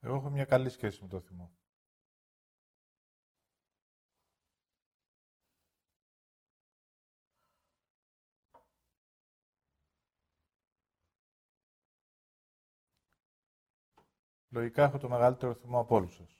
Εγώ έχω μια καλή σχέση με το θυμό. Λογικά έχω το μεγαλύτερο θυμό από όλους σας.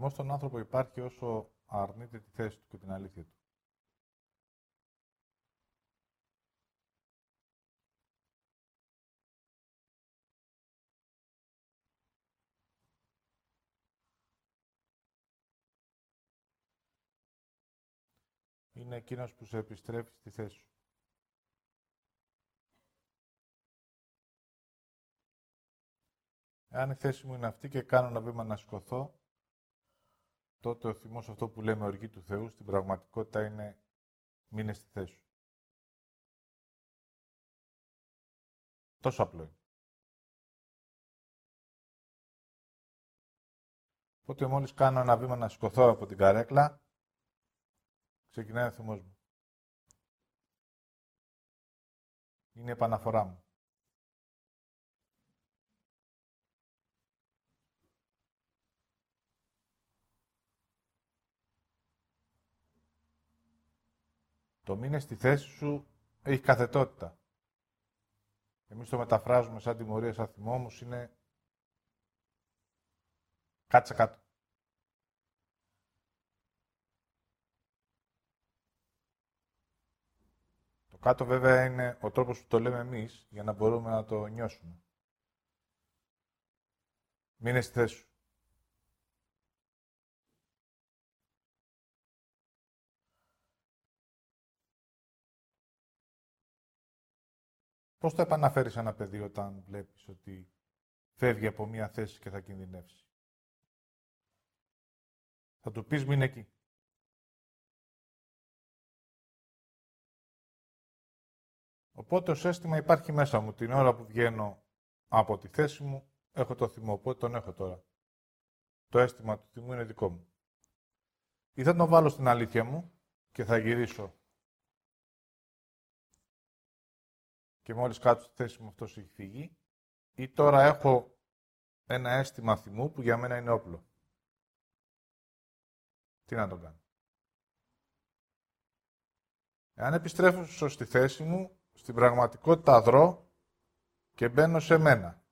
Ο θυμός στον άνθρωπο υπάρχει όσο αρνείται τη θέση του και την αλήθεια του. είναι εκείνος που σε επιστρέφει στη θέση σου. Εάν η θέση μου είναι αυτή και κάνω ένα βήμα να σηκωθώ, τότε ο θυμός αυτό που λέμε οργή του Θεού, στην πραγματικότητα είναι μείνε στη θέση σου. Τόσο απλό είναι. Οπότε μόλις κάνω ένα βήμα να σηκωθώ από την καρέκλα, Ξεκινάει ο θυμός μου. Είναι η επαναφορά μου. Το μήνε στη θέση σου έχει καθετότητα. Εμείς το μεταφράζουμε σαν τιμωρία, σαν θυμό είναι κάτσε κάτω. κάτω βέβαια είναι ο τρόπος που το λέμε εμείς, για να μπορούμε να το νιώσουμε. Μείνε στη θέση σου. Πώς θα επαναφέρεις ένα παιδί όταν βλέπεις ότι φεύγει από μία θέση και θα κινδυνεύσει; Θα του πεις μην εκεί. Οπότε το αίσθημα υπάρχει μέσα μου. Την ώρα που βγαίνω από τη θέση μου, έχω το θυμό. Οπότε τον έχω τώρα. Το αίσθημα του θυμού είναι δικό μου. Ή θα τον βάλω στην αλήθεια μου και θα γυρίσω. Και μόλις κάτω στη θέση μου αυτός έχει φύγει. Ή τώρα έχω ένα αίσθημα θυμού που για μένα είναι όπλο. Τι να τον κάνω. Εάν επιστρέφω στη θέση μου, στην πραγματικότητα δρώ και μπαίνω σε μένα.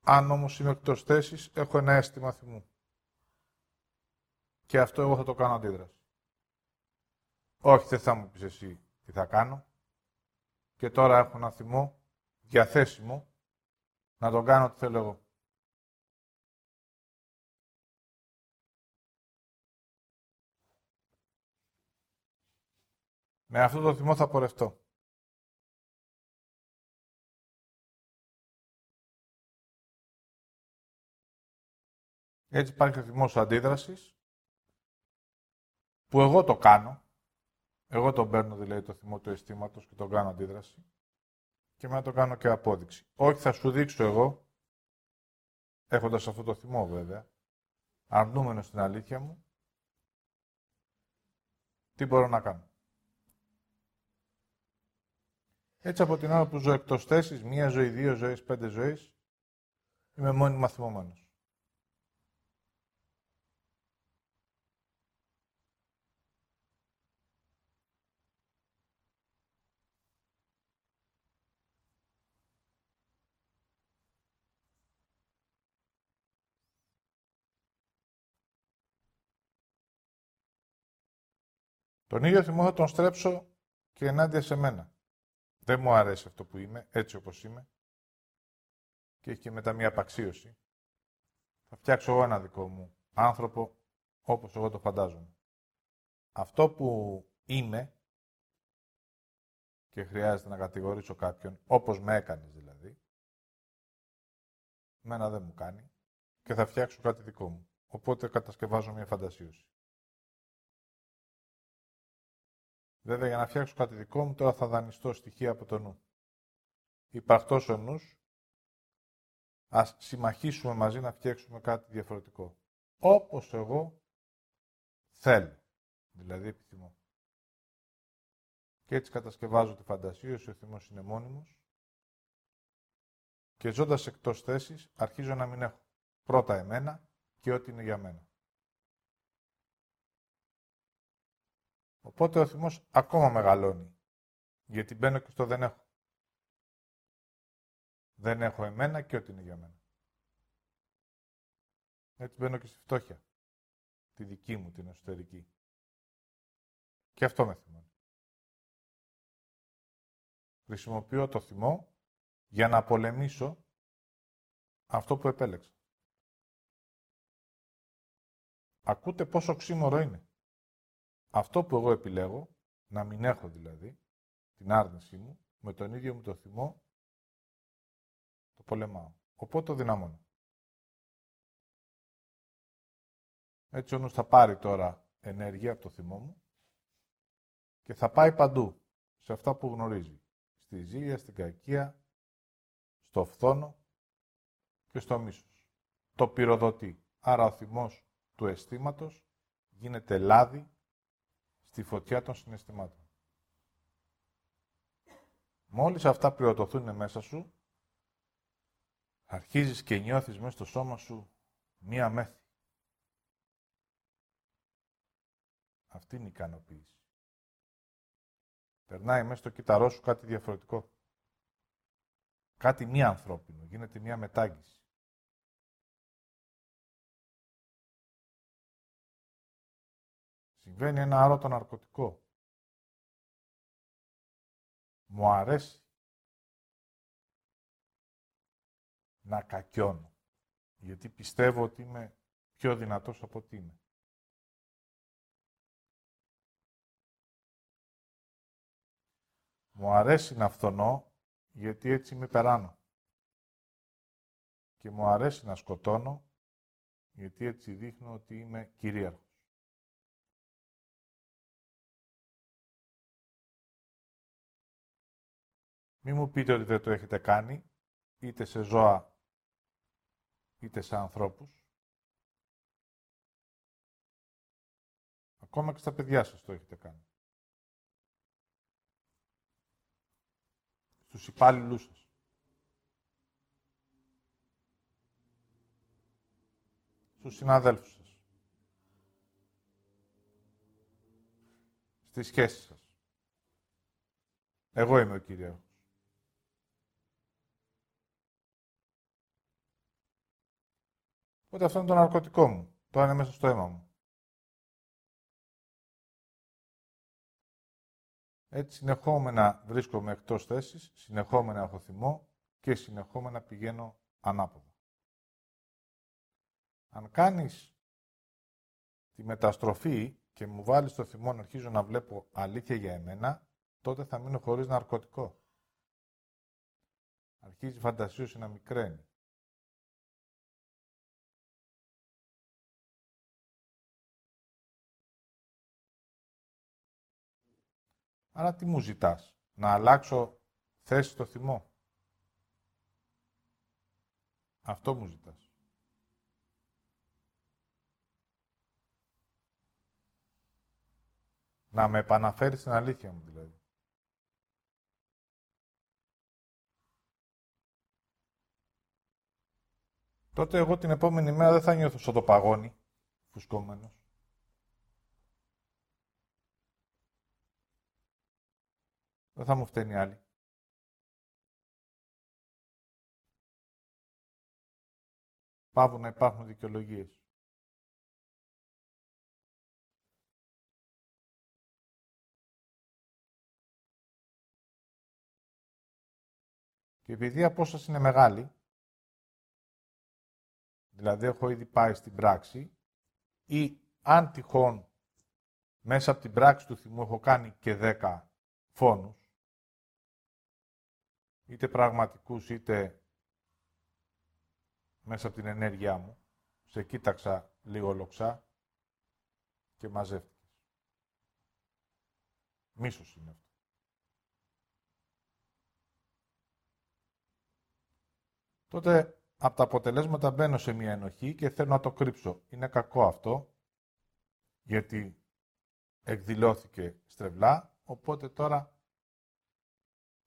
Αν όμως είμαι εκτός θέσης, έχω ένα αίσθημα θυμού. Και αυτό εγώ θα το κάνω αντίδραση. Όχι, δεν θα μου πεις εσύ τι θα κάνω. Και τώρα έχω ένα θυμό διαθέσιμο να τον κάνω ό,τι θέλω εγώ. Με αυτό το θυμό θα πορευτώ. Έτσι υπάρχει ο θυμός αντίδρασης, που εγώ το κάνω. Εγώ τον παίρνω δηλαδή το θυμό του αισθήματος και τον κάνω αντίδραση. Και μετά το κάνω και απόδειξη. Όχι θα σου δείξω εγώ, έχοντας αυτό το θυμό βέβαια, αρνούμενο στην αλήθεια μου, τι μπορώ να κάνω. Έτσι από την ώρα που ζω εκτός θέσης, μία ζωή, δύο ζωές, πέντε ζωές, είμαι μόνιμα θυμωμένος. Τον ίδιο θυμό θα τον στρέψω και ενάντια σε μένα. Δεν μου αρέσει αυτό που είμαι, έτσι όπως είμαι. Και έχει και μετά μια απαξίωση. Θα φτιάξω εγώ ένα δικό μου άνθρωπο, όπως εγώ το φαντάζομαι. Αυτό που είμαι και χρειάζεται να κατηγορήσω κάποιον, όπως με έκανες δηλαδή, μένα δεν μου κάνει και θα φτιάξω κάτι δικό μου. Οπότε κατασκευάζω μια φαντασίωση. Βέβαια, για να φτιάξω κάτι δικό μου, τώρα θα δανειστώ στοιχεία από το νου. Υπαρκτός ο νους, ας συμμαχίσουμε μαζί να φτιάξουμε κάτι διαφορετικό. Όπως εγώ θέλω, δηλαδή επιθυμώ. Και έτσι κατασκευάζω τη φαντασία, ο θυμός είναι μόνιμος και ζώντας εκτός θέσης αρχίζω να μην έχω πρώτα εμένα και ό,τι είναι για μένα. Οπότε ο θυμός ακόμα μεγαλώνει, γιατί μπαίνω και στο δεν έχω. Δεν έχω εμένα και ό,τι είναι για μένα. Έτσι μπαίνω και στη φτώχεια. Τη δική μου, την εσωτερική. Και αυτό με θυμώνει. Χρησιμοποιώ το θυμό για να πολεμήσω αυτό που επέλεξα. Ακούτε πόσο ξύμορο είναι. Αυτό που εγώ επιλέγω, να μην έχω δηλαδή, την άρνησή μου, με τον ίδιο μου το θυμό, το πολεμάω. Οπότε το δυναμώνω. Έτσι ο θα πάρει τώρα ενέργεια από το θυμό μου και θα πάει παντού, σε αυτά που γνωρίζει. Στη ζήλια, στην κακία, στο φθόνο και στο μίσος. Το πυροδοτεί. Άρα ο θυμός του αισθήματος γίνεται λάδι στη φωτιά των συναισθημάτων. Μόλις αυτά πυροδοτηθούν μέσα σου, αρχίζεις και νιώθεις μέσα στο σώμα σου μία μέθη. Αυτή είναι η ικανοποίηση. Περνάει μέσα στο κύτταρό σου κάτι διαφορετικό. Κάτι μη ανθρώπινο. Γίνεται μία μετάγγιση. Συμβαίνει ένα άλλο το ναρκωτικό. Μου αρέσει να κακιώνω. Γιατί πιστεύω ότι είμαι πιο δυνατός από ότι είμαι. Μου αρέσει να φθονώ, γιατί έτσι είμαι περάνω. Και μου αρέσει να σκοτώνω, γιατί έτσι δείχνω ότι είμαι κυρίαρχος. Μη μου πείτε ότι δεν το έχετε κάνει, είτε σε ζώα, είτε σε ανθρώπους. Ακόμα και στα παιδιά σας το έχετε κάνει. Στους υπάλληλους σας. Στους συναδέλφους σας. Στις σχέσεις σας. Εγώ είμαι ο Κύριος. Οπότε αυτό είναι το ναρκωτικό μου. Το είναι μέσα στο αίμα μου. Έτσι συνεχόμενα βρίσκομαι εκτός θέσης, συνεχόμενα έχω θυμό και συνεχόμενα πηγαίνω ανάποδα. Αν κάνεις τη μεταστροφή και μου βάλεις το θυμό να αρχίζω να βλέπω αλήθεια για εμένα, τότε θα μείνω χωρίς ναρκωτικό. Αρχίζει η φαντασία να μικραίνει. Άρα τι μου ζητάς, να αλλάξω θέση στο θυμό; Αυτό μου ζητάς. Να με επαναφέρεις στην αλήθεια μου δηλαδή. Τότε εγώ την επόμενη μέρα δεν θα νιώθω στο το παγόνι, φουσκόμενος. Δεν θα μου φταίνει άλλη. Πάβουν να υπάρχουν δικαιολογίες. Και επειδή η απόσταση είναι μεγάλη, δηλαδή έχω ήδη πάει στην πράξη, ή αν τυχόν μέσα από την πράξη του θυμού έχω κάνει και δέκα φόνους, είτε πραγματικούς είτε μέσα από την ενέργειά μου. Σε κοίταξα λίγο λοξά και μαζεύτηκες. Μίσος είναι αυτό. Τότε από τα αποτελέσματα μπαίνω σε μια ενοχή και θέλω να το κρύψω. Είναι κακό αυτό, γιατί εκδηλώθηκε στρεβλά, οπότε τώρα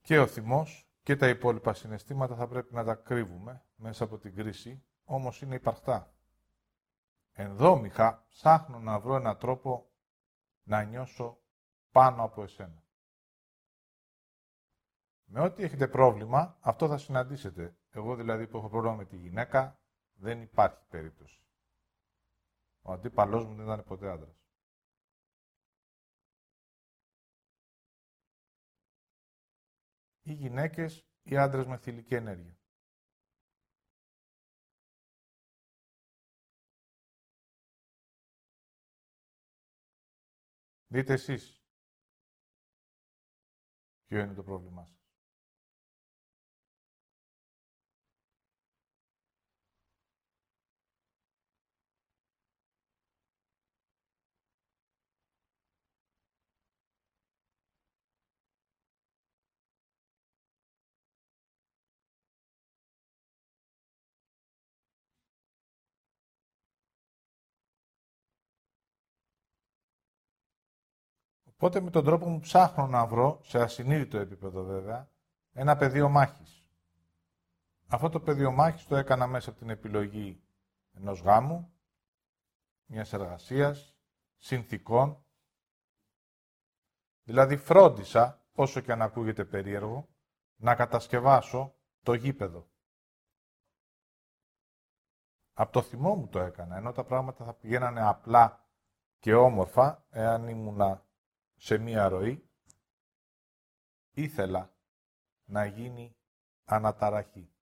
και ο θυμός και τα υπόλοιπα συναισθήματα θα πρέπει να τα κρύβουμε μέσα από την κρίση, όμως είναι υπαρκτά. Ενδόμηχα ψάχνω να βρω έναν τρόπο να νιώσω πάνω από εσένα. Με ό,τι έχετε πρόβλημα, αυτό θα συναντήσετε. Εγώ δηλαδή που έχω πρόβλημα με τη γυναίκα, δεν υπάρχει περίπτωση. Ο αντίπαλός μου δεν ήταν ποτέ άντρας. Ή γυναίκες ή άντρες με θηλυκή ενέργεια. Δείτε εσείς ποιο είναι το πρόβλημά σας. Οπότε με τον τρόπο μου ψάχνω να βρω, σε ασυνείδητο επίπεδο βέβαια, ένα πεδίο μάχης. Αυτό το πεδίο μάχης το έκανα μέσα από την επιλογή ενός γάμου, μιας εργασίας, συνθήκων. Δηλαδή φρόντισα, όσο και αν ακούγεται περίεργο, να κατασκευάσω το γήπεδο. Από το θυμό μου το έκανα, ενώ τα πράγματα θα πηγαίνανε απλά και όμορφα, εάν ήμουνα σε μία ροή, ήθελα να γίνει αναταραχή.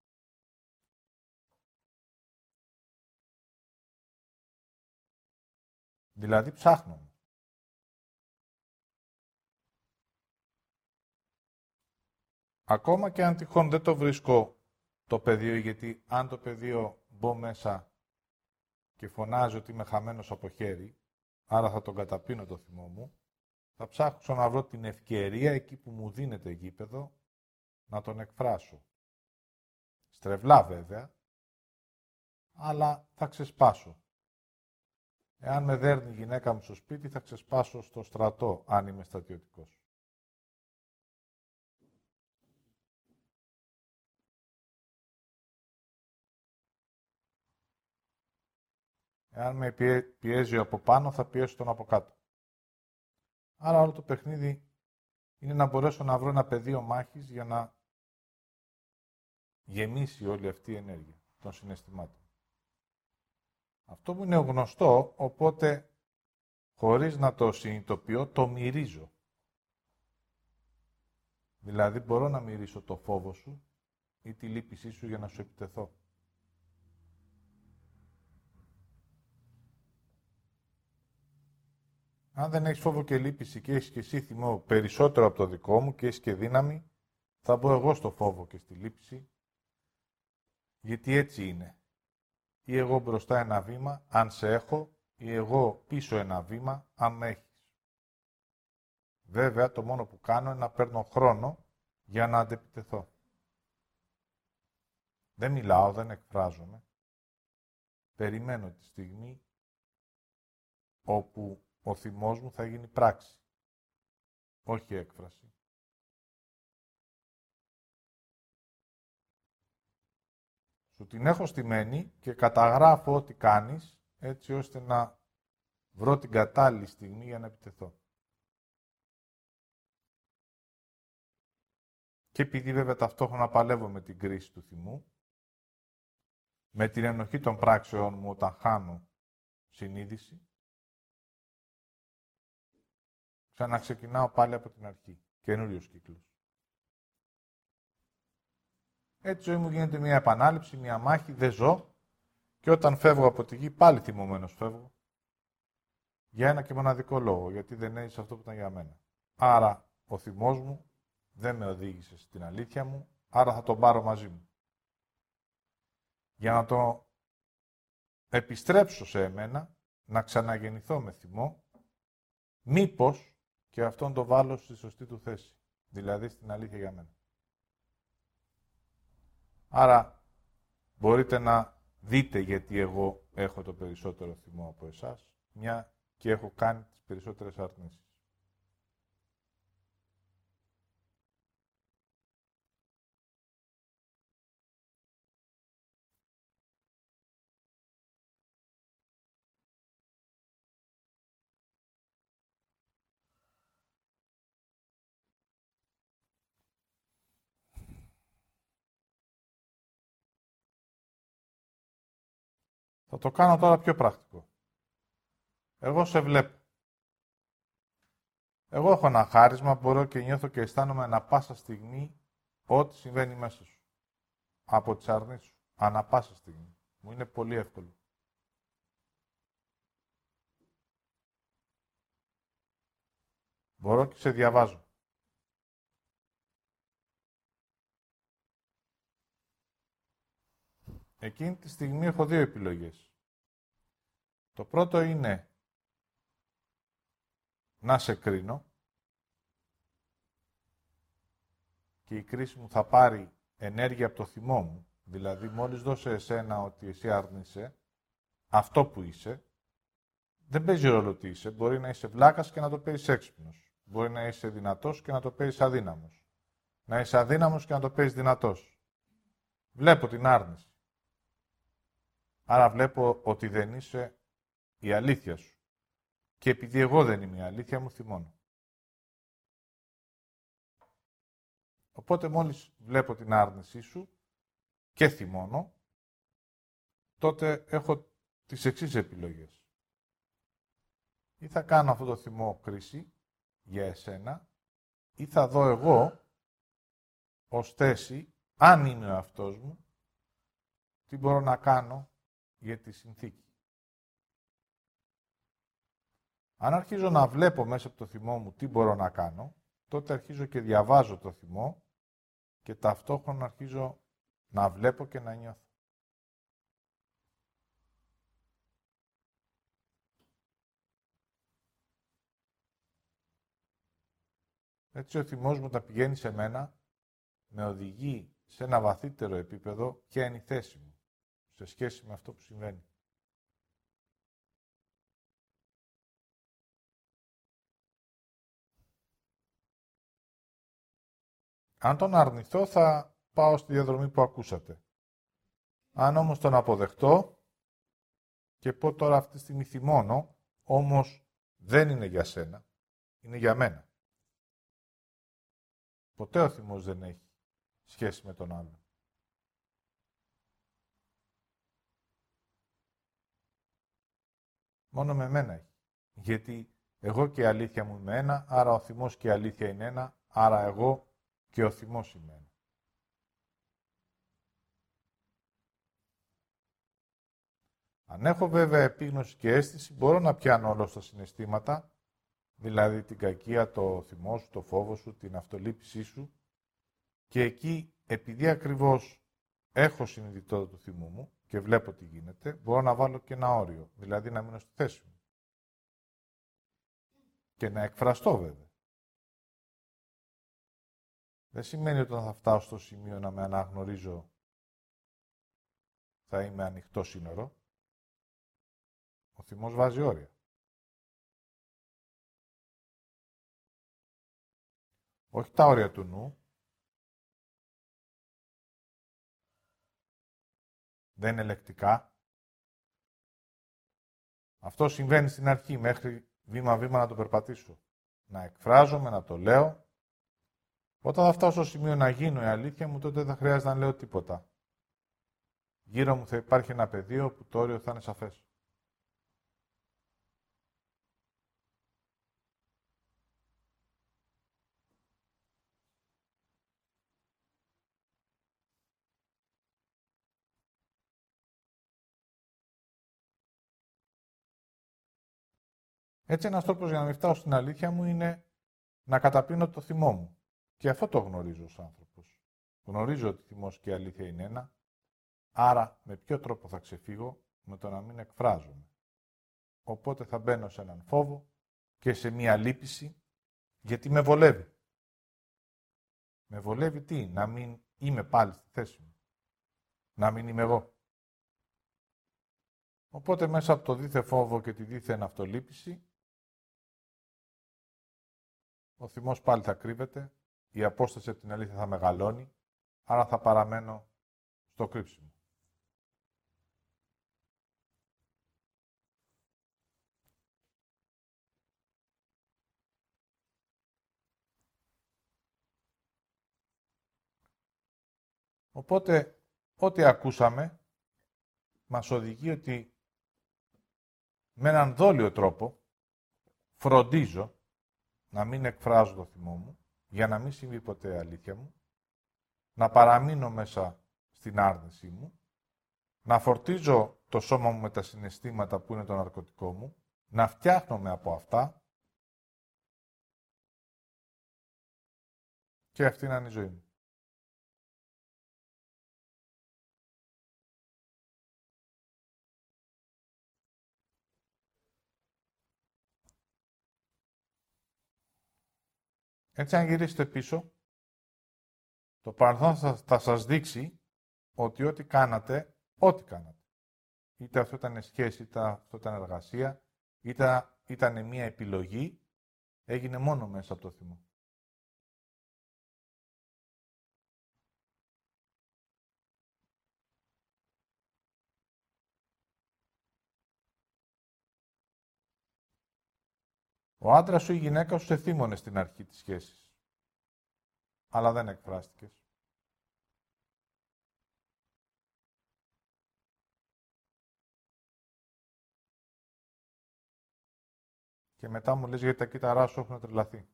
Δηλαδή ψάχνω. Ακόμα και αν τυχόν δεν το βρίσκω το πεδίο, γιατί αν το πεδίο μπω μέσα και φωνάζω ότι είμαι χαμένος από χέρι, άρα θα τον καταπίνω το θυμό μου, θα ψάξω να βρω την ευκαιρία εκεί που μου δίνεται γήπεδο να τον εκφράσω. Στρεβλά βέβαια, αλλά θα ξεσπάσω. Εάν με δέρνει η γυναίκα μου στο σπίτι, θα ξεσπάσω στο στρατό, αν είμαι στρατιωτικός. Εάν με πιέζει από πάνω, θα πιέσω τον από κάτω. Άρα όλο το παιχνίδι είναι να μπορέσω να βρω ένα πεδίο μάχης για να γεμίσει όλη αυτή η ενέργεια των συναισθημάτων. Αυτό μου είναι γνωστό, οπότε χωρίς να το συνειδητοποιώ, το μυρίζω. Δηλαδή μπορώ να μυρίσω το φόβο σου ή τη λύπησή σου για να σου επιτεθώ. Αν δεν έχεις φόβο και λύπηση και έχεις και εσύ θυμό περισσότερο από το δικό μου και έχεις και δύναμη, θα μπω εγώ στο φόβο και στη λύπηση. Γιατί έτσι είναι. Ή εγώ μπροστά ένα βήμα, αν σε έχω, ή εγώ πίσω ένα βήμα, αν με έχεις. Βέβαια, το μόνο που κάνω είναι να παίρνω χρόνο για να αντεπιτεθώ. Δεν μιλάω, δεν εκφράζομαι. Περιμένω τη στιγμή όπου ο θυμός μου θα γίνει πράξη, όχι έκφραση. Σου την έχω στημένη και καταγράφω ό,τι κάνεις, έτσι ώστε να βρω την κατάλληλη στιγμή για να επιτεθώ. Και επειδή βέβαια ταυτόχρονα παλεύω με την κρίση του θυμού, με την ενοχή των πράξεών μου όταν χάνω συνείδηση, Ξαναξεκινάω πάλι από την αρχή. Καινούριος κύκλος. Έτσι η ζωή μου γίνεται μια επανάληψη, μια μάχη, δεν ζω. Και όταν φεύγω από τη γη, πάλι θυμωμένος φεύγω. Για ένα και μοναδικό λόγο, γιατί δεν έζησα αυτό που ήταν για μένα. Άρα, ο θυμός μου δεν με οδήγησε στην αλήθεια μου, άρα θα τον πάρω μαζί μου. Για να το επιστρέψω σε εμένα, να ξαναγεννηθώ με θυμό, μήπως και αυτόν το βάλω στη σωστή του θέση. Δηλαδή στην αλήθεια για μένα. Άρα, μπορείτε να δείτε γιατί εγώ έχω το περισσότερο θυμό από εσάς, μια και έχω κάνει τις περισσότερες αρνήσεις. Θα το κάνω τώρα πιο πρακτικό. Εγώ σε βλέπω. Εγώ έχω ένα χάρισμα, μπορώ και νιώθω και αισθάνομαι ανα πάσα στιγμή ό,τι συμβαίνει μέσα σου. Από τις αρνήσεις σου. Ανα πάσα στιγμή. Μου είναι πολύ εύκολο. Μπορώ και σε διαβάζω. Εκείνη τη στιγμή έχω δύο επιλογές. Το πρώτο είναι να σε κρίνω και η κρίση μου θα πάρει ενέργεια από το θυμό μου. Δηλαδή, μόλις δώσω εσένα ότι εσύ άρνησε αυτό που είσαι, δεν παίζει ρόλο τι είσαι. Μπορεί να είσαι βλάκας και να το παίζει έξυπνος. Μπορεί να είσαι δυνατός και να το παίζει αδύναμος. Να είσαι αδύναμος και να το παίζει δυνατός. Βλέπω την άρνηση. Άρα βλέπω ότι δεν είσαι η αλήθεια σου. Και επειδή εγώ δεν είμαι η αλήθεια μου, θυμώνω. Οπότε μόλις βλέπω την άρνησή σου και θυμώνω, τότε έχω τις εξής επιλογές. Ή θα κάνω αυτό το θυμό κρίση για εσένα, ή θα δω εγώ ως θέση, αν είμαι ο αυτός μου, τι μπορώ να κάνω για τη συνθήκη. Αν αρχίζω να βλέπω μέσα από το θυμό μου τι μπορώ να κάνω, τότε αρχίζω και διαβάζω το θυμό και ταυτόχρονα αρχίζω να βλέπω και να νιώθω. Έτσι ο θυμός μου όταν πηγαίνει σε μένα, με οδηγεί σε ένα βαθύτερο επίπεδο ποια είναι η θέση μου σε σχέση με αυτό που συμβαίνει. Αν τον αρνηθώ θα πάω στη διαδρομή που ακούσατε. Αν όμως τον αποδεχτώ και πω τώρα αυτή τη στιγμή θυμώνω, όμως δεν είναι για σένα, είναι για μένα. Ποτέ ο θυμός δεν έχει σχέση με τον άλλο. Μόνο με μένα έχει. Γιατί εγώ και η αλήθεια μου είμαι ένα, άρα ο θυμός και η αλήθεια είναι ένα, άρα εγώ και ο θυμός είμαι ένα. Αν έχω βέβαια επίγνωση και αίσθηση, μπορώ να πιάνω όλα τα συναισθήματα, δηλαδή την κακία, το θυμό σου, το φόβο σου, την αυτολύπησή σου, και εκεί, επειδή ακριβώς έχω συνειδητότητα του θυμού μου, και βλέπω τι γίνεται, μπορώ να βάλω και ένα όριο, δηλαδή να μείνω στη θέση μου. Και να εκφραστώ βέβαια. Δεν σημαίνει ότι όταν θα φτάσω στο σημείο να με αναγνωρίζω θα είμαι ανοιχτό σύνορο. Ο θυμός βάζει όρια. Όχι τα όρια του νου, δεν είναι λεκτικά. Αυτό συμβαίνει στην αρχή, μέχρι βήμα-βήμα να το περπατήσω. Να εκφράζομαι, να το λέω. Όταν θα φτάσω στο σημείο να γίνω η αλήθεια μου, τότε δεν θα χρειάζεται να λέω τίποτα. Γύρω μου θα υπάρχει ένα πεδίο που το όριο θα είναι σαφές. Έτσι, ένας τρόπος για να μην φτάσω στην αλήθεια μου είναι να καταπίνω το θυμό μου. Και αυτό το γνωρίζω ως άνθρωπος. Γνωρίζω ότι θυμός και η αλήθεια είναι ένα, άρα με ποιο τρόπο θα ξεφύγω με το να μην εκφράζομαι. Οπότε θα μπαίνω σε έναν φόβο και σε μία λύπηση, γιατί με βολεύει. Με βολεύει τι, να μην είμαι πάλι στη θέση μου. να μην είμαι εγώ. Οπότε μέσα από το δίθε φόβο και τη δίθεν αυτολύπηση, ο θυμός πάλι θα κρύβεται, η απόσταση από την αλήθεια θα μεγαλώνει, άρα θα παραμένω στο κρύψιμο. Οπότε, ό,τι ακούσαμε, μας οδηγεί ότι με έναν δόλιο τρόπο φροντίζω να μην εκφράζω το θυμό μου, για να μην συμβεί ποτέ αλήθεια μου, να παραμείνω μέσα στην άρνησή μου, να φορτίζω το σώμα μου με τα συναισθήματα που είναι το ναρκωτικό μου, να φτιάχνομαι από αυτά και αυτή είναι η ζωή μου. Έτσι, αν γυρίσετε πίσω, το παρελθόν θα, θα σας δείξει ότι ό,τι κάνατε, ό,τι κάνατε. Είτε αυτό ήταν σχέση, είτε αυτό ήταν εργασία, είτε ήταν μία επιλογή, έγινε μόνο μέσα από το θυμό. Ο άντρας σου ή η γυναίκα σου σε θύμωνες στην αρχή της σχέσης. Αλλά δεν εκφράστηκες. Και μετά μου λες γιατί τα κύτταρά σου έχουν τρελαθεί.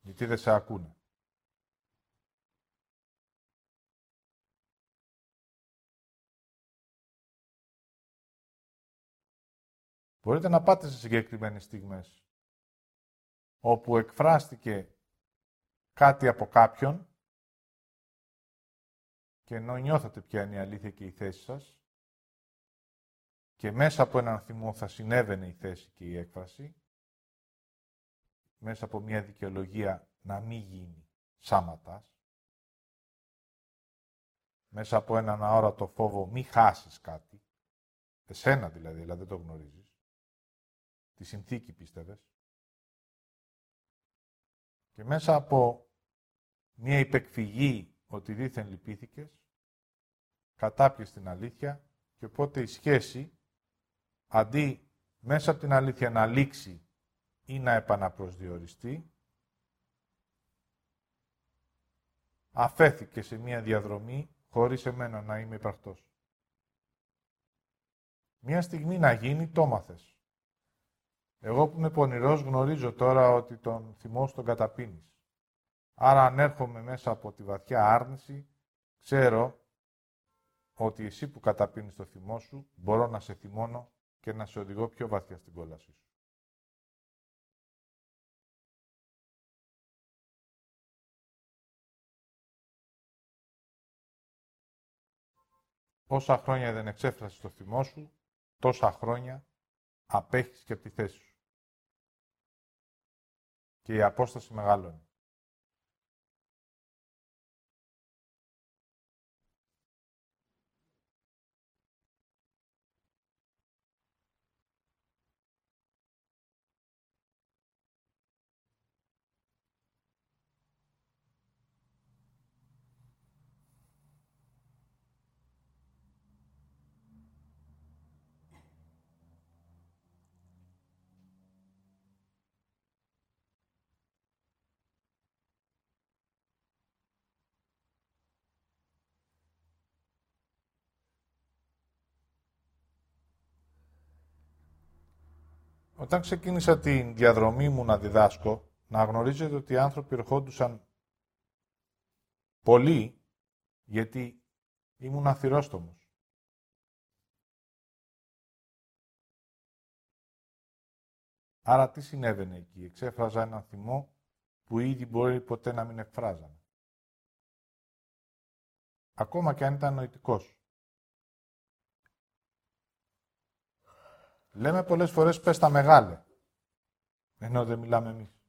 Γιατί δεν σε ακούνε. Μπορείτε να πάτε σε συγκεκριμένες στιγμές όπου εκφράστηκε κάτι από κάποιον και ενώ νιώθατε ποια είναι η αλήθεια και η θέση σας και μέσα από έναν θυμό θα συνέβαινε η θέση και η έκφραση μέσα από μια δικαιολογία να μην γίνει σάματας μέσα από έναν αόρατο φόβο μη χάσεις κάτι εσένα δηλαδή, δηλαδή δεν το γνωρίζεις τη συνθήκη πίστευες. Και μέσα από μία υπεκφυγή ότι δήθεν λυπήθηκες, κατάπιες την αλήθεια και οπότε η σχέση, αντί μέσα από την αλήθεια να λήξει ή να επαναπροσδιοριστεί, αφέθηκε σε μία διαδρομή χωρίς εμένα να είμαι υπαρκτός. Μία στιγμή να γίνει, το μάθες. Εγώ που είμαι πονηρός γνωρίζω τώρα ότι τον θυμό τον καταπίνεις. Άρα αν έρχομαι μέσα από τη βαθιά άρνηση, ξέρω ότι εσύ που καταπίνεις το θυμό σου, μπορώ να σε θυμώνω και να σε οδηγώ πιο βαθιά στην κόλασή σου. Όσα χρόνια δεν εξέφρασες το θυμό σου, τόσα χρόνια απέχεις και από τη θέση σου και η απόσταση μεγάλωνει. Όταν ξεκίνησα τη διαδρομή μου να διδάσκω, να γνωρίζετε ότι οι άνθρωποι ερχόντουσαν πολλοί, γιατί ήμουν αθυρόστομος. Άρα τι συνέβαινε εκεί; Εξέφραζα έναν θυμό που ήδη μπορεί ποτέ να μην εκφράζανε. Ακόμα και αν ήταν νοητικός. Λέμε πολλές φορές πες τα μεγάλε, ενώ δεν μιλάμε εμείς.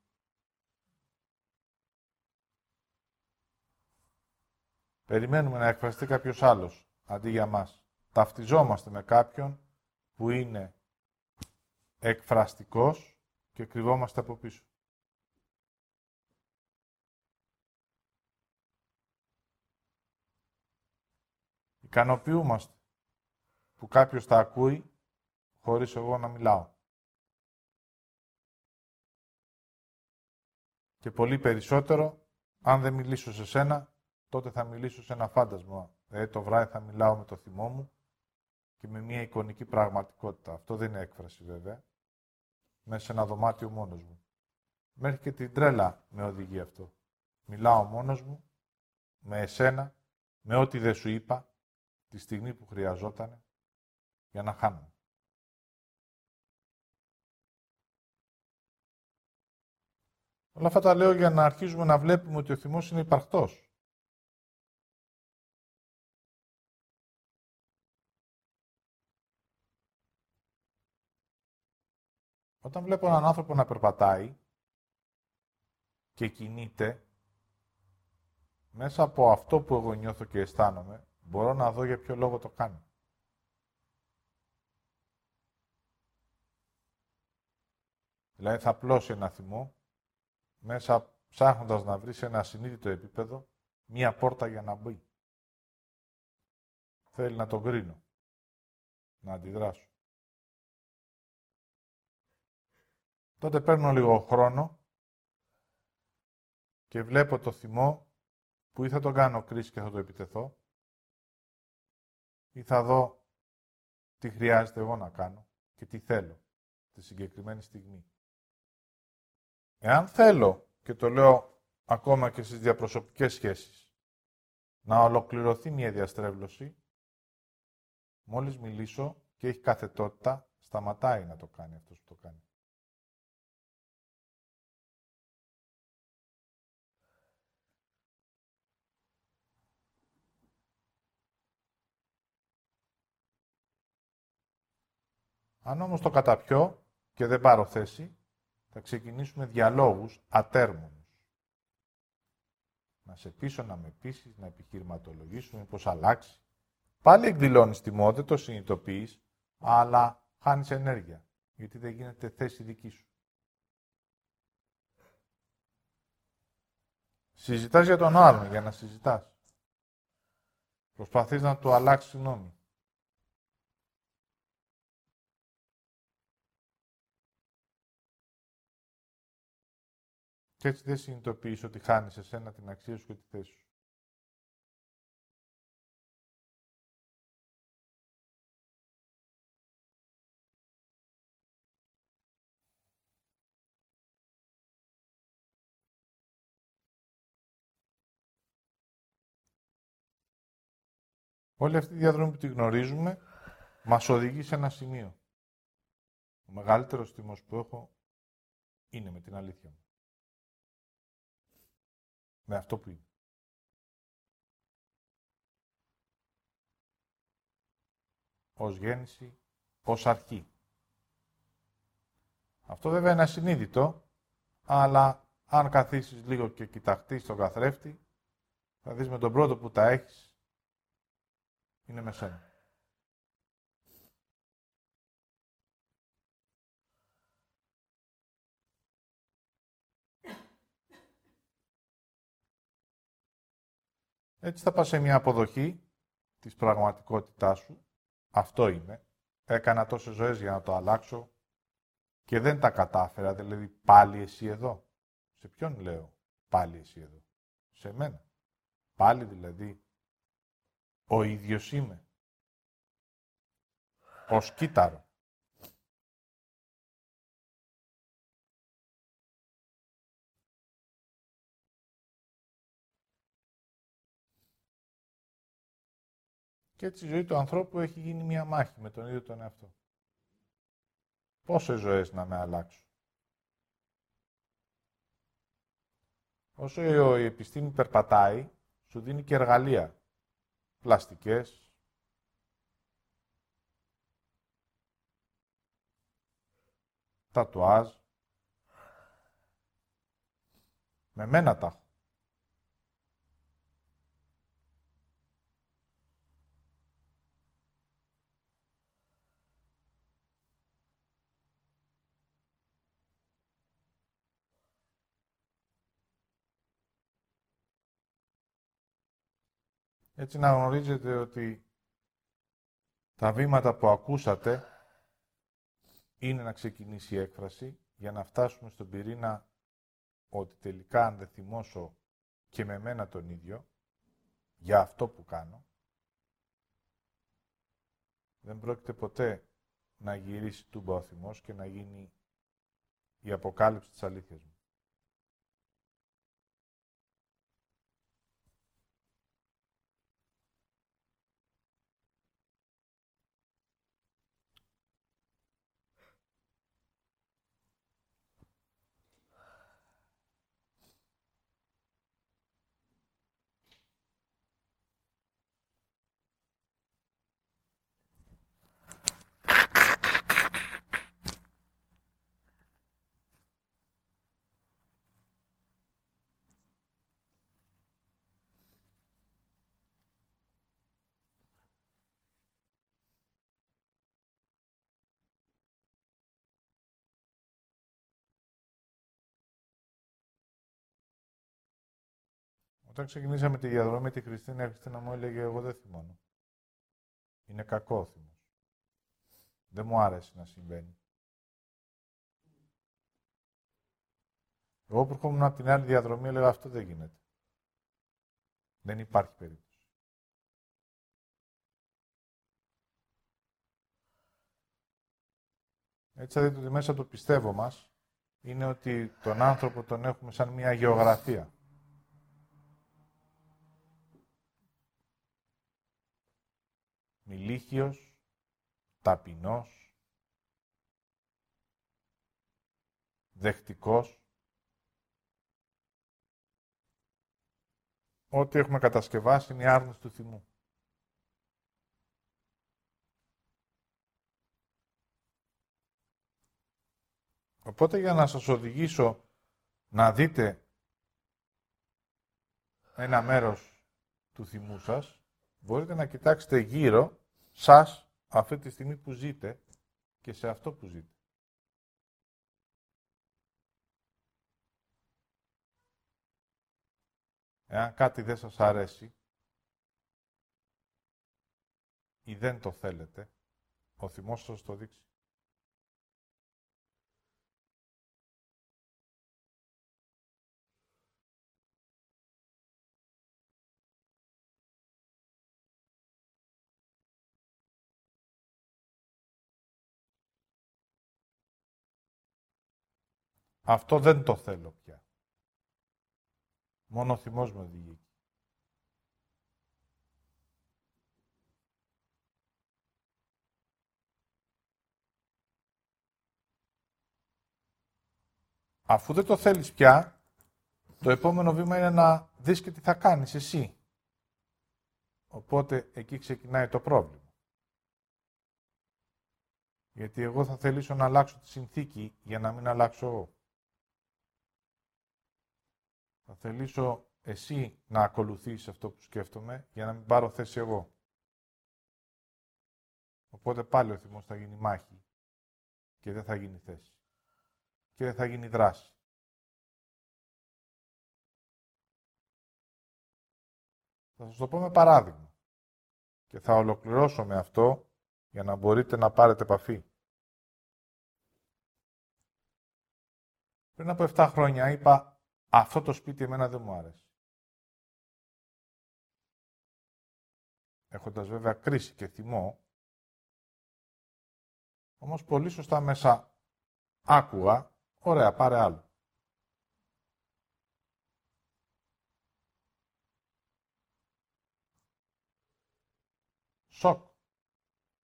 Περιμένουμε να εκφραστεί κάποιος άλλος, αντί για μας. Ταυτιζόμαστε με κάποιον που είναι εκφραστικός και κρυβόμαστε από πίσω. Ικανοποιούμαστε που κάποιος τα ακούει χωρίς εγώ να μιλάω. Και πολύ περισσότερο, αν δεν μιλήσω σε σένα, τότε θα μιλήσω σε ένα φάντασμα. Δηλαδή το βράδυ θα μιλάω με το θυμό μου και με μια εικονική πραγματικότητα. Αυτό δεν είναι έκφραση βέβαια. Μέσα σε ένα δωμάτιο μόνος μου. Μέχρι και την τρέλα με οδηγεί αυτό. Μιλάω μόνος μου, με εσένα, με ό,τι δεν σου είπα, τη στιγμή που χρειαζόταν, για να χάνω. Όλα αυτά τα λέω για να αρχίζουμε να βλέπουμε ότι ο θυμός είναι υπαρκτός. Όταν βλέπω έναν άνθρωπο να περπατάει και κινείται, μέσα από αυτό που εγώ νιώθω και αισθάνομαι, μπορώ να δω για ποιο λόγο το κάνει. Δηλαδή θα πλώσει ένα θυμό, μέσα ψάχνοντας να βρεις σε ένα συνείδητο επίπεδο, μία πόρτα για να μπει. Θέλει να τον κρίνω, να αντιδράσω. Τότε παίρνω λίγο χρόνο και βλέπω το θυμό που ή θα τον κάνω κρίση και θα το επιτεθώ ή θα δω τι χρειάζεται εγώ να κάνω και τι θέλω τη συγκεκριμένη στιγμή. Εάν θέλω, και το λέω ακόμα και στις διαπροσωπικές σχέσεις, να ολοκληρωθεί μια διαστρέβλωση, μόλις μιλήσω και έχει καθετότητα, σταματάει να το κάνει αυτός που το κάνει. Αν όμως το καταπιώ και δεν πάρω θέση, θα ξεκινήσουμε διαλόγους ατέρμονους. Να σε πείσω, να με πείσεις, να επιχειρηματολογήσουμε, πώς αλλάξει. Πάλι εκδηλώνεις τιμό, δεν το συνειδητοποιείς, αλλά χάνεις ενέργεια, γιατί δεν γίνεται θέση δική σου. Συζητάς για τον άλλον, για να συζητάς. Προσπαθείς να του αλλάξεις γνώμη. Και έτσι δεν συνειδητοποιείς ότι χάνεις εσένα την αξία σου και τη θέση σου. Όλη αυτή η διαδρομή που τη γνωρίζουμε μας οδηγεί σε ένα σημείο. Ο μεγαλύτερος τιμός που έχω είναι με την αλήθεια μου με αυτό που είναι. Ως γέννηση, ως αρχή. Αυτό βέβαια είναι ασυνείδητο, αλλά αν καθίσεις λίγο και κοιταχτείς τον καθρέφτη, θα δεις με τον πρώτο που τα έχεις, είναι με σένα. Έτσι θα πας σε μια αποδοχή της πραγματικότητάς σου. Αυτό είναι. Έκανα τόσες ζωές για να το αλλάξω και δεν τα κατάφερα. Δηλαδή πάλι εσύ εδώ. Σε ποιον λέω πάλι εσύ εδώ; Σε μένα. Πάλι δηλαδή ο ίδιος είμαι. Ως κύτταρο. Και έτσι η ζωή του ανθρώπου έχει γίνει μια μάχη με τον ίδιο τον εαυτό. Πόσες ζωές να με αλλάξω. Όσο η επιστήμη περπατάει, σου δίνει και εργαλεία. Πλαστικές, τατουάζ. Με μένα τα έχω. Έτσι να γνωρίζετε ότι τα βήματα που ακούσατε είναι να ξεκινήσει η έκφραση για να φτάσουμε στον πυρήνα ότι τελικά αν δεν θυμώσω και με μένα τον ίδιο για αυτό που κάνω, δεν πρόκειται ποτέ να γυρίσει τούμπα ο θυμός και να γίνει η αποκάλυψη της αλήθειας μου. Όταν ξεκινήσαμε τη διαδρομή τη Χριστίνα, η Χριστίνα μου έλεγε εγώ δεν θυμώνω. Είναι κακό θυμός. Δεν μου άρεσε να συμβαίνει. Εγώ που ερχόμουν από την άλλη διαδρομή έλεγα αυτό δεν γίνεται. Δεν υπάρχει περίπτωση. Έτσι θα δείτε ότι μέσα από το πιστεύω μας είναι ότι τον άνθρωπο τον έχουμε σαν μια γεωγραφία. Μιλίχιος, ταπεινός, δεχτικός. Ό,τι έχουμε κατασκευάσει είναι η άρνηση του θυμού. Οπότε για να σας οδηγήσω να δείτε ένα μέρος του θυμού σας, μπορείτε να κοιτάξετε γύρω σας αυτή τη στιγμή που ζείτε και σε αυτό που ζείτε. Εάν κάτι δεν σας αρέσει ή δεν το θέλετε, ο θυμός σας το δείξει. Αυτό δεν το θέλω πια. Μόνο ο θυμός με οδηγεί. Αφού δεν το θέλεις πια, το επόμενο βήμα είναι να δεις και τι θα κάνεις εσύ. Οπότε εκεί ξεκινάει το πρόβλημα. Γιατί εγώ θα θελήσω να αλλάξω τη συνθήκη για να μην αλλάξω εγώ. Θα θελήσω εσύ να ακολουθήσεις αυτό που σκέφτομαι για να μην πάρω θέση εγώ. Οπότε πάλι ο θυμός θα γίνει μάχη και δεν θα γίνει θέση. Και δεν θα γίνει δράση. Θα σας το πω με παράδειγμα. Και θα ολοκληρώσω με αυτό για να μπορείτε να πάρετε επαφή. Πριν από 7 χρόνια είπα αυτό το σπίτι εμένα δεν μου άρεσε. Έχοντας βέβαια κρίση και θυμό, όμως πολύ σωστά μέσα άκουγα, ωραία, πάρε άλλο. Σοκ.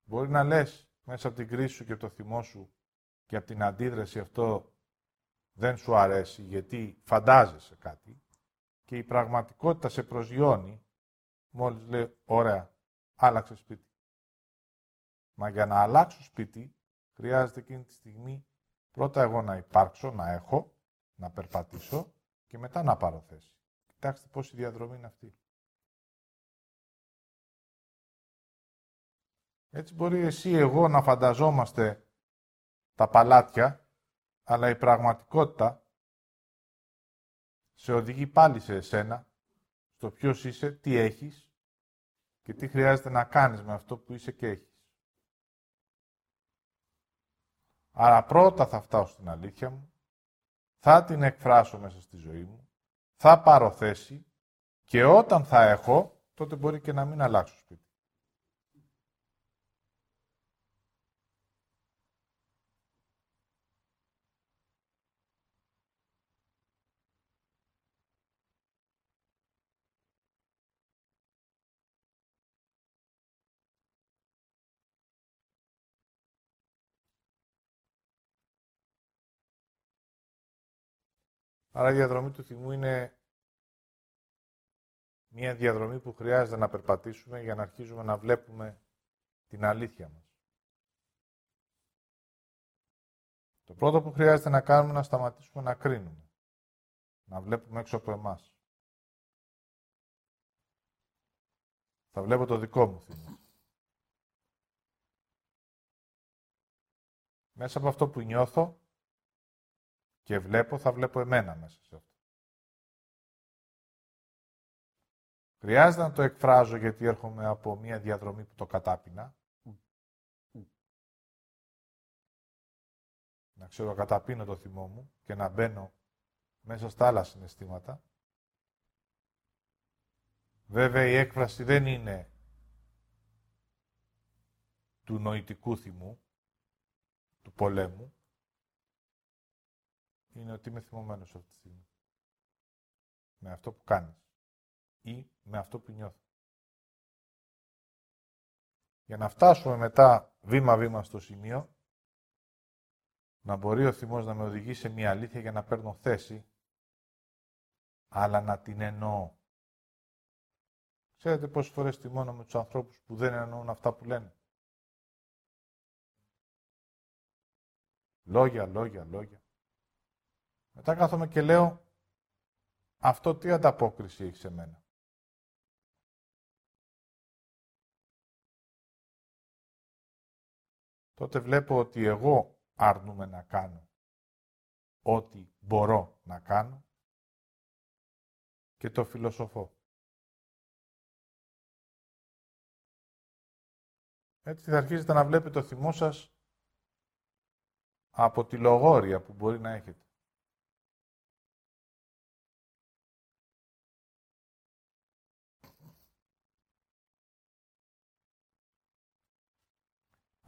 Μπορεί να λες μέσα από την κρίση σου και το θυμό σου και από την αντίδραση αυτό δεν σου αρέσει γιατί φαντάζεσαι κάτι και η πραγματικότητα σε προσγειώνει μόλις λέει ωραία, άλλαξε σπίτι. Μα για να αλλάξω σπίτι χρειάζεται εκείνη τη στιγμή πρώτα εγώ να υπάρξω, να έχω, να περπατήσω και μετά να πάρω θέση. Κοιτάξτε πόση διαδρομή είναι αυτή. Έτσι μπορεί εσύ εγώ να φανταζόμαστε τα παλάτια αλλά η πραγματικότητα σε οδηγεί πάλι σε εσένα, στο ποιος είσαι, τι έχεις και τι χρειάζεται να κάνεις με αυτό που είσαι και έχεις. Άρα πρώτα θα φτάσω στην αλήθεια μου, θα την εκφράσω μέσα στη ζωή μου, θα πάρω θέση και όταν θα έχω, τότε μπορεί και να μην αλλάξω σπίτι. Άρα η διαδρομή του θυμού είναι μια διαδρομή που χρειάζεται να περπατήσουμε για να αρχίζουμε να βλέπουμε την αλήθεια μας. Το πρώτο που χρειάζεται να κάνουμε είναι να σταματήσουμε να κρίνουμε. Να βλέπουμε έξω από εμάς. Θα βλέπω το δικό μου θυμό. Μέσα από αυτό που νιώθω και βλέπω, θα βλέπω εμένα μέσα σε αυτό. Χρειάζεται να το εκφράζω γιατί έρχομαι από μια διαδρομή που το κατάπινα. Να ξέρω καταπίνω το θυμό μου και να μπαίνω μέσα στα άλλα συναισθήματα. Βέβαια η έκφραση δεν είναι του νοητικού θυμού, του πολέμου. Είναι ότι είμαι θυμωμένος αυτή τη στιγμή. Με αυτό που κάνεις ή με αυτό που νιώθω. Για να φτάσουμε μετά βήμα-βήμα στο σημείο, να μπορεί ο θυμός να με οδηγεί σε μια αλήθεια για να παίρνω θέση, αλλά να την εννοώ. Ξέρετε πόσες φορές θυμώνω με τους ανθρώπους που δεν εννοούν αυτά που λένε. Λόγια, λόγια, λόγια. Μετά κάθομαι και λέω, αυτό τι ανταπόκριση έχει σε μένα; τότε βλέπω ότι εγώ άρνουμε να κάνω ό,τι μπορώ να κάνω και το φιλοσοφώ. Έτσι θα αρχίσετε να βλέπετε το θυμό σας από τη λογόρια που μπορεί να έχετε.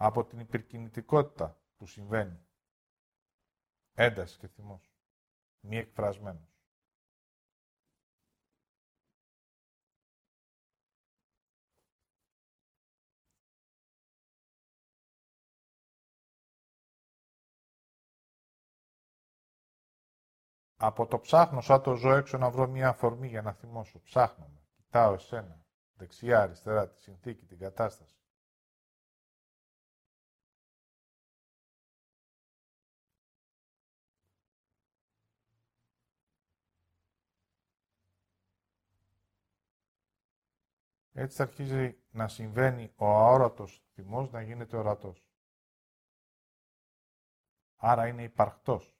Από την υπερκινητικότητα που συμβαίνει. Έντασης και θυμός. Μη εκφρασμένος. Από το ψάχνω σαν το ζω έξω να βρω μια αφορμή για να θυμώσω. Ψάχνω με. Κοιτάω εσένα. Δεξιά, αριστερά, τη συνθήκη, την κατάσταση. Έτσι θα αρχίζει να συμβαίνει ο αόρατος θυμός να γίνεται ορατός. Άρα είναι υπαρκτός.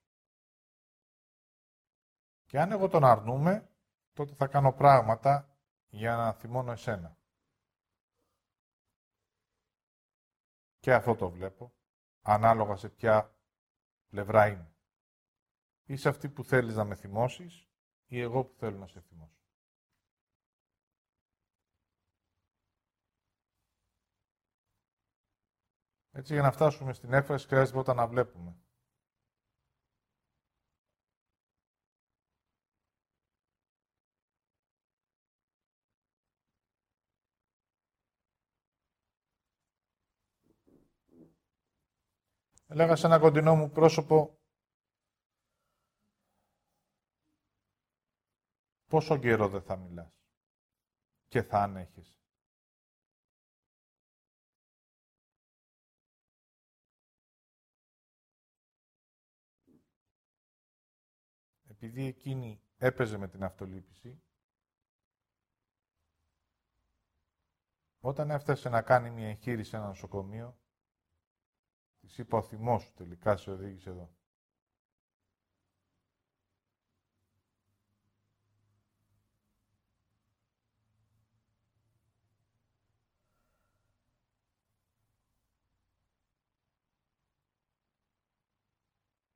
Και αν εγώ τον αρνούμε, τότε θα κάνω πράγματα για να θυμώνω εσένα. Και αυτό το βλέπω, ανάλογα σε ποια πλευρά είμαι. Είσαι αυτή που θέλεις να με θυμώσεις ή εγώ που θέλω να σε θυμώσω. Έτσι, για να φτάσουμε στην έκφραση, χρειάζεται πρώτα να βλέπουμε. Έλεγα σε ένα κοντινό μου πρόσωπο πόσο καιρό δεν θα μιλάς και θα ανέχεις. επειδή εκείνη έπαιζε με την αυτολύπηση, όταν έφτασε να κάνει μια εγχείρηση σε ένα νοσοκομείο, της είπα ο θυμός σου τελικά σε οδήγησε εδώ.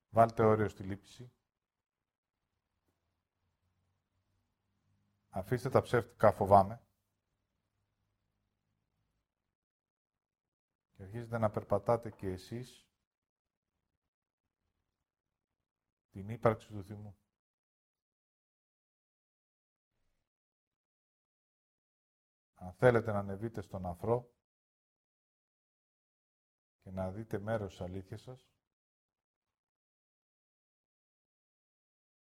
Βάλτε όριο στη λύπηση. Αφήστε τα ψεύτικα φοβάμαι. Και αρχίζετε να περπατάτε και εσείς την ύπαρξη του θυμού. Αν θέλετε να ανεβείτε στον αφρό και να δείτε μέρος της αλήθειας σας,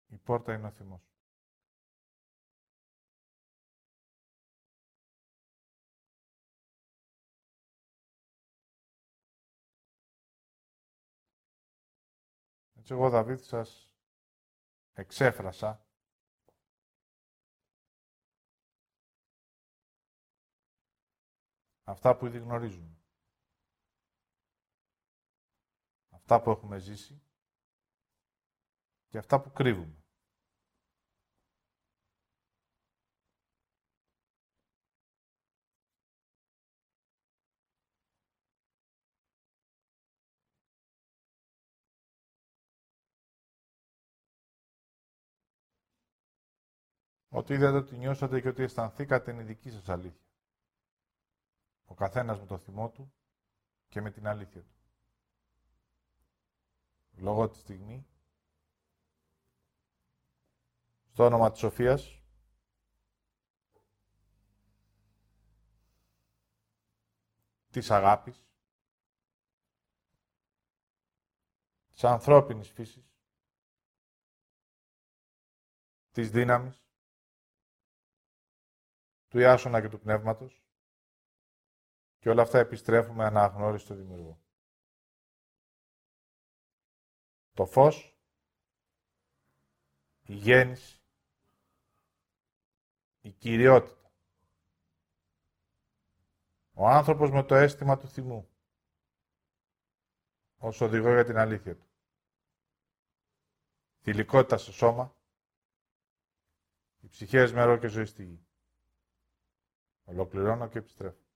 η πόρτα είναι ο θυμός. Έτσι εγώ, Δαβίδ, σας εξέφρασα αυτά που ήδη γνωρίζουμε. Αυτά που έχουμε ζήσει και αυτά που κρύβουμε. Ότι είδατε, ότι νιώσατε και ότι αισθανθήκατε είναι η δική σας αλήθεια. Ο καθένας με το θυμό του και με την αλήθεια του. Λόγω της στιγμή, στο όνομα της Σοφίας, της αγάπης, της ανθρώπινης φύσης, της δύναμης, του Ιάσονα και του Πνεύματος και όλα αυτά επιστρέφουμε αναγνώριστο δημιουργό. Το φως, η γέννηση, η κυριότητα. Ο άνθρωπος με το αίσθημα του θυμού, ως οδηγό για την αλήθεια του. Θηλυκότητα στο σώμα, οι ψυχές μερό και ζωή στη γη. Ολοκληρώνω και επιστρέφω.